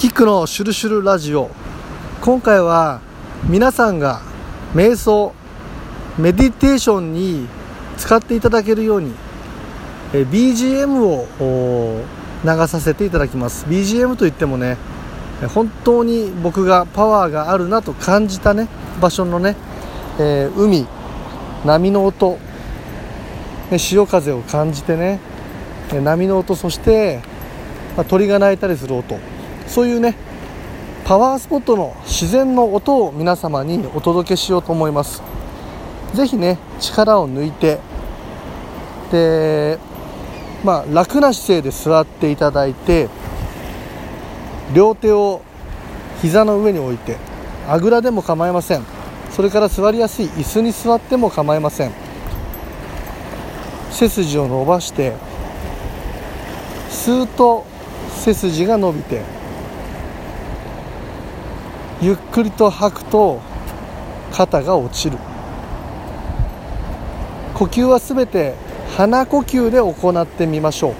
キックのシュルシュルラジオ。今回は皆さんが瞑想メディテーションに使っていただけるように BGM を流させていただきます。BGM といってもね本当に僕がパワーがあるなと感じたね場所のね、えー、海波の音潮風を感じてね波の音そして、鳥が鳴いたりする音。そういうねパワースポットの自然の音を皆様にお届けしようと思います。是非ね力を抜いてでまあ楽な姿勢で座っていただいて両手を膝の上に置いてあぐらでも構いません。それから座りやすい椅子に座っても構いません。背筋を伸ばして吸うと背筋が伸びてゆっくりと吐くと肩が落ちる。呼吸はすべて鼻呼吸で行ってみましょう。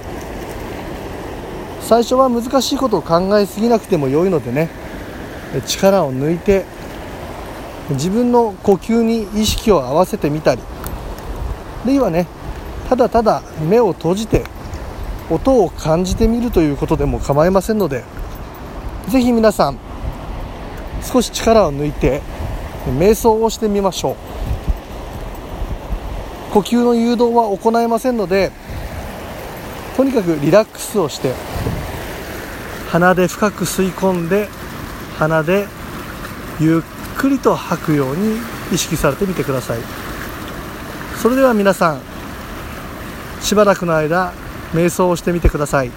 最初は難しいことを考えすぎなくても良いのでね。力を抜いて自分の呼吸に意識を合わせてみたり。あるいはねただただ目を閉じて音を感じてみるということでも構いませんので是非皆さん少し力を抜いて瞑想をしてみましょう。呼吸の誘導は行えませんのでとにかくリラックスをして鼻で深く吸い込んで鼻でゆっくりと吐くように意識されてみてください。それでは皆さんしばらくの間瞑想をしてみてください。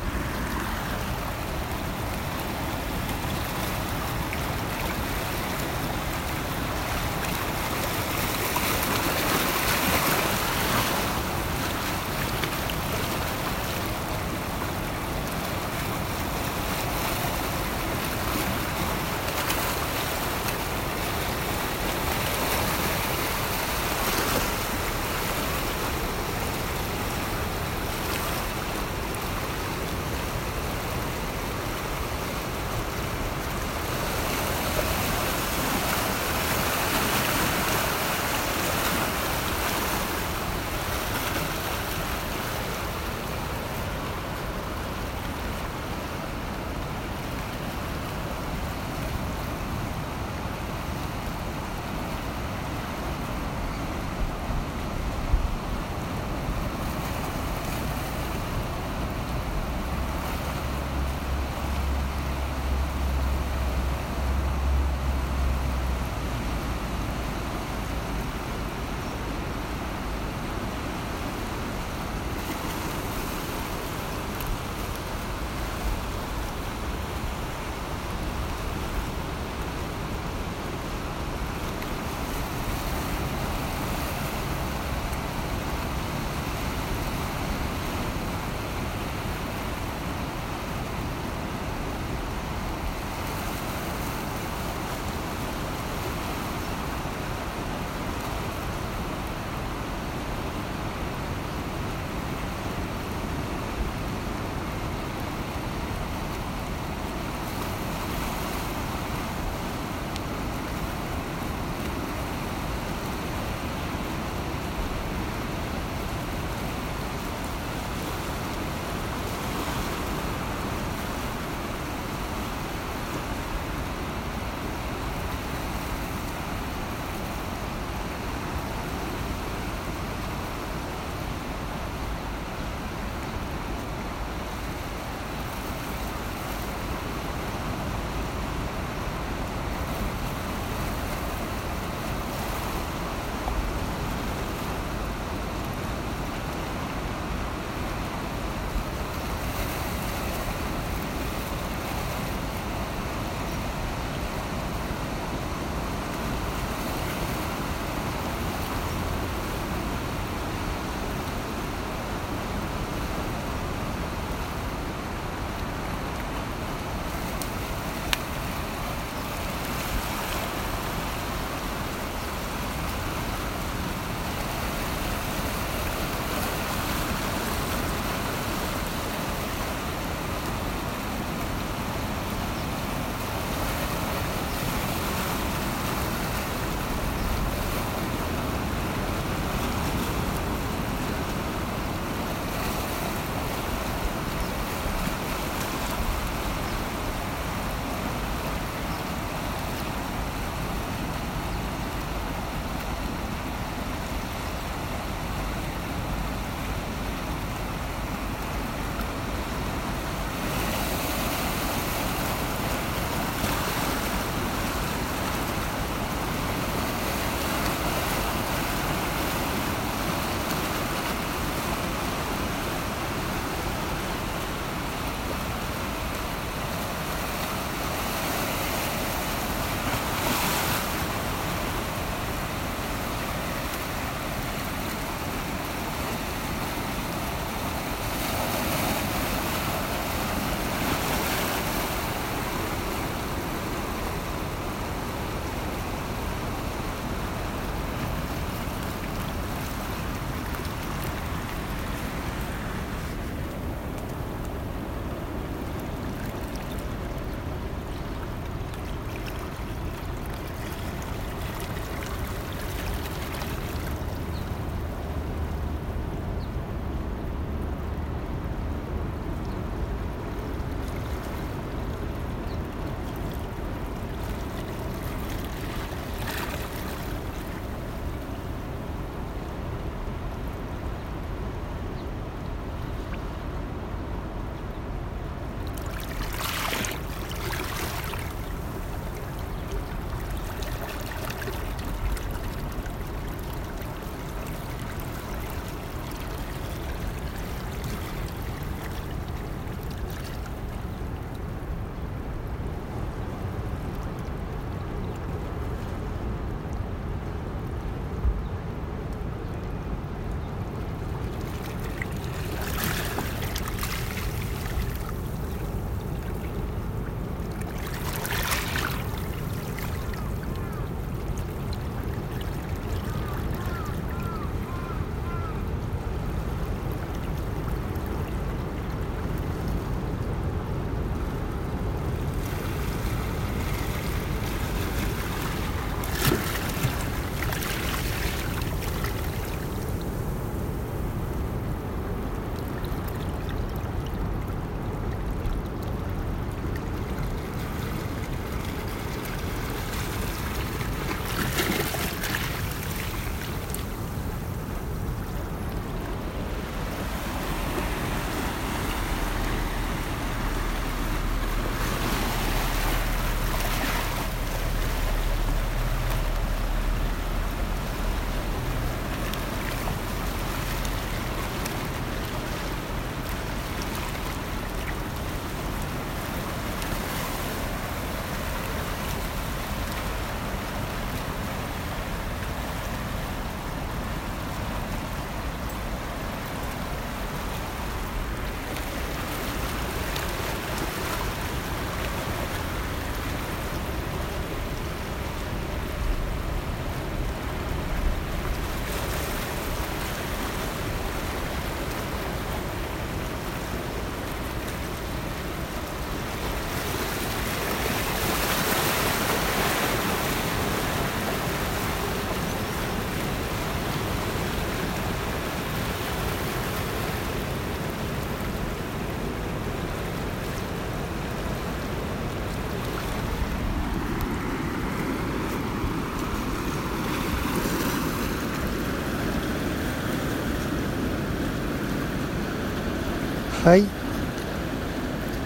はい。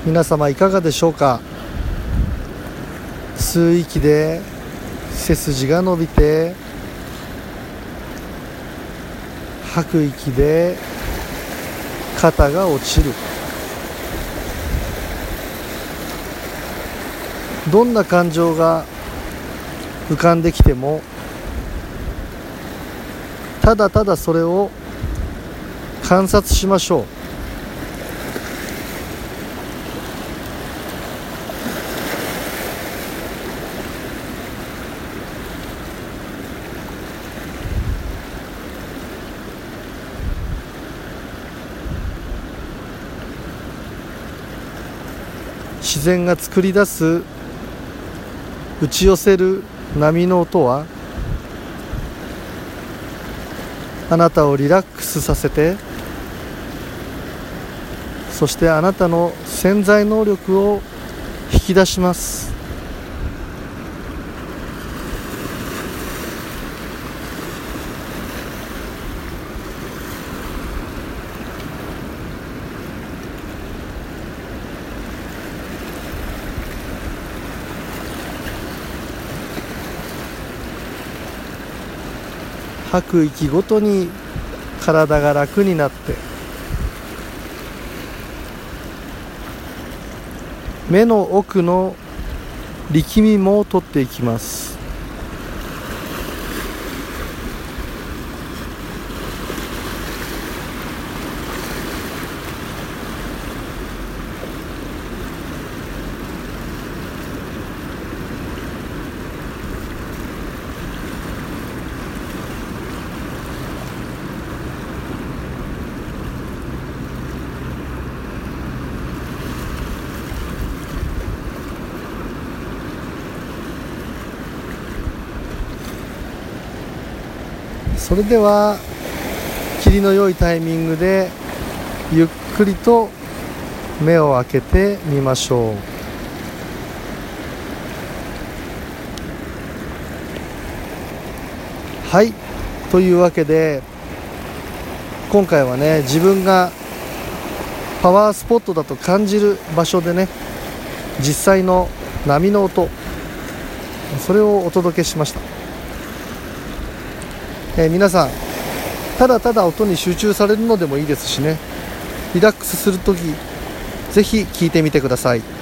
皆様いかがでしょうか？吸う息で背筋が伸びて吐く息で肩が落ちる。どんな感情が浮かんできてもただただそれを観察しましょう。自然が作り出す打ち寄せる波の音はあなたをリラックスさせてそしてあなたの潜在能力を引き出します。吐く息ごとに体が楽になって目の奥の力みも取っていきます。それでは霧の良いタイミングでゆっくりと目を開けてみましょう。はい。というわけで今回はね自分がパワースポットだと感じる場所でね実際の波の音それをお届けしました。えー、皆さんただただ音に集中されるのでもいいですしね。リラックスするときぜひ聴いてみてください。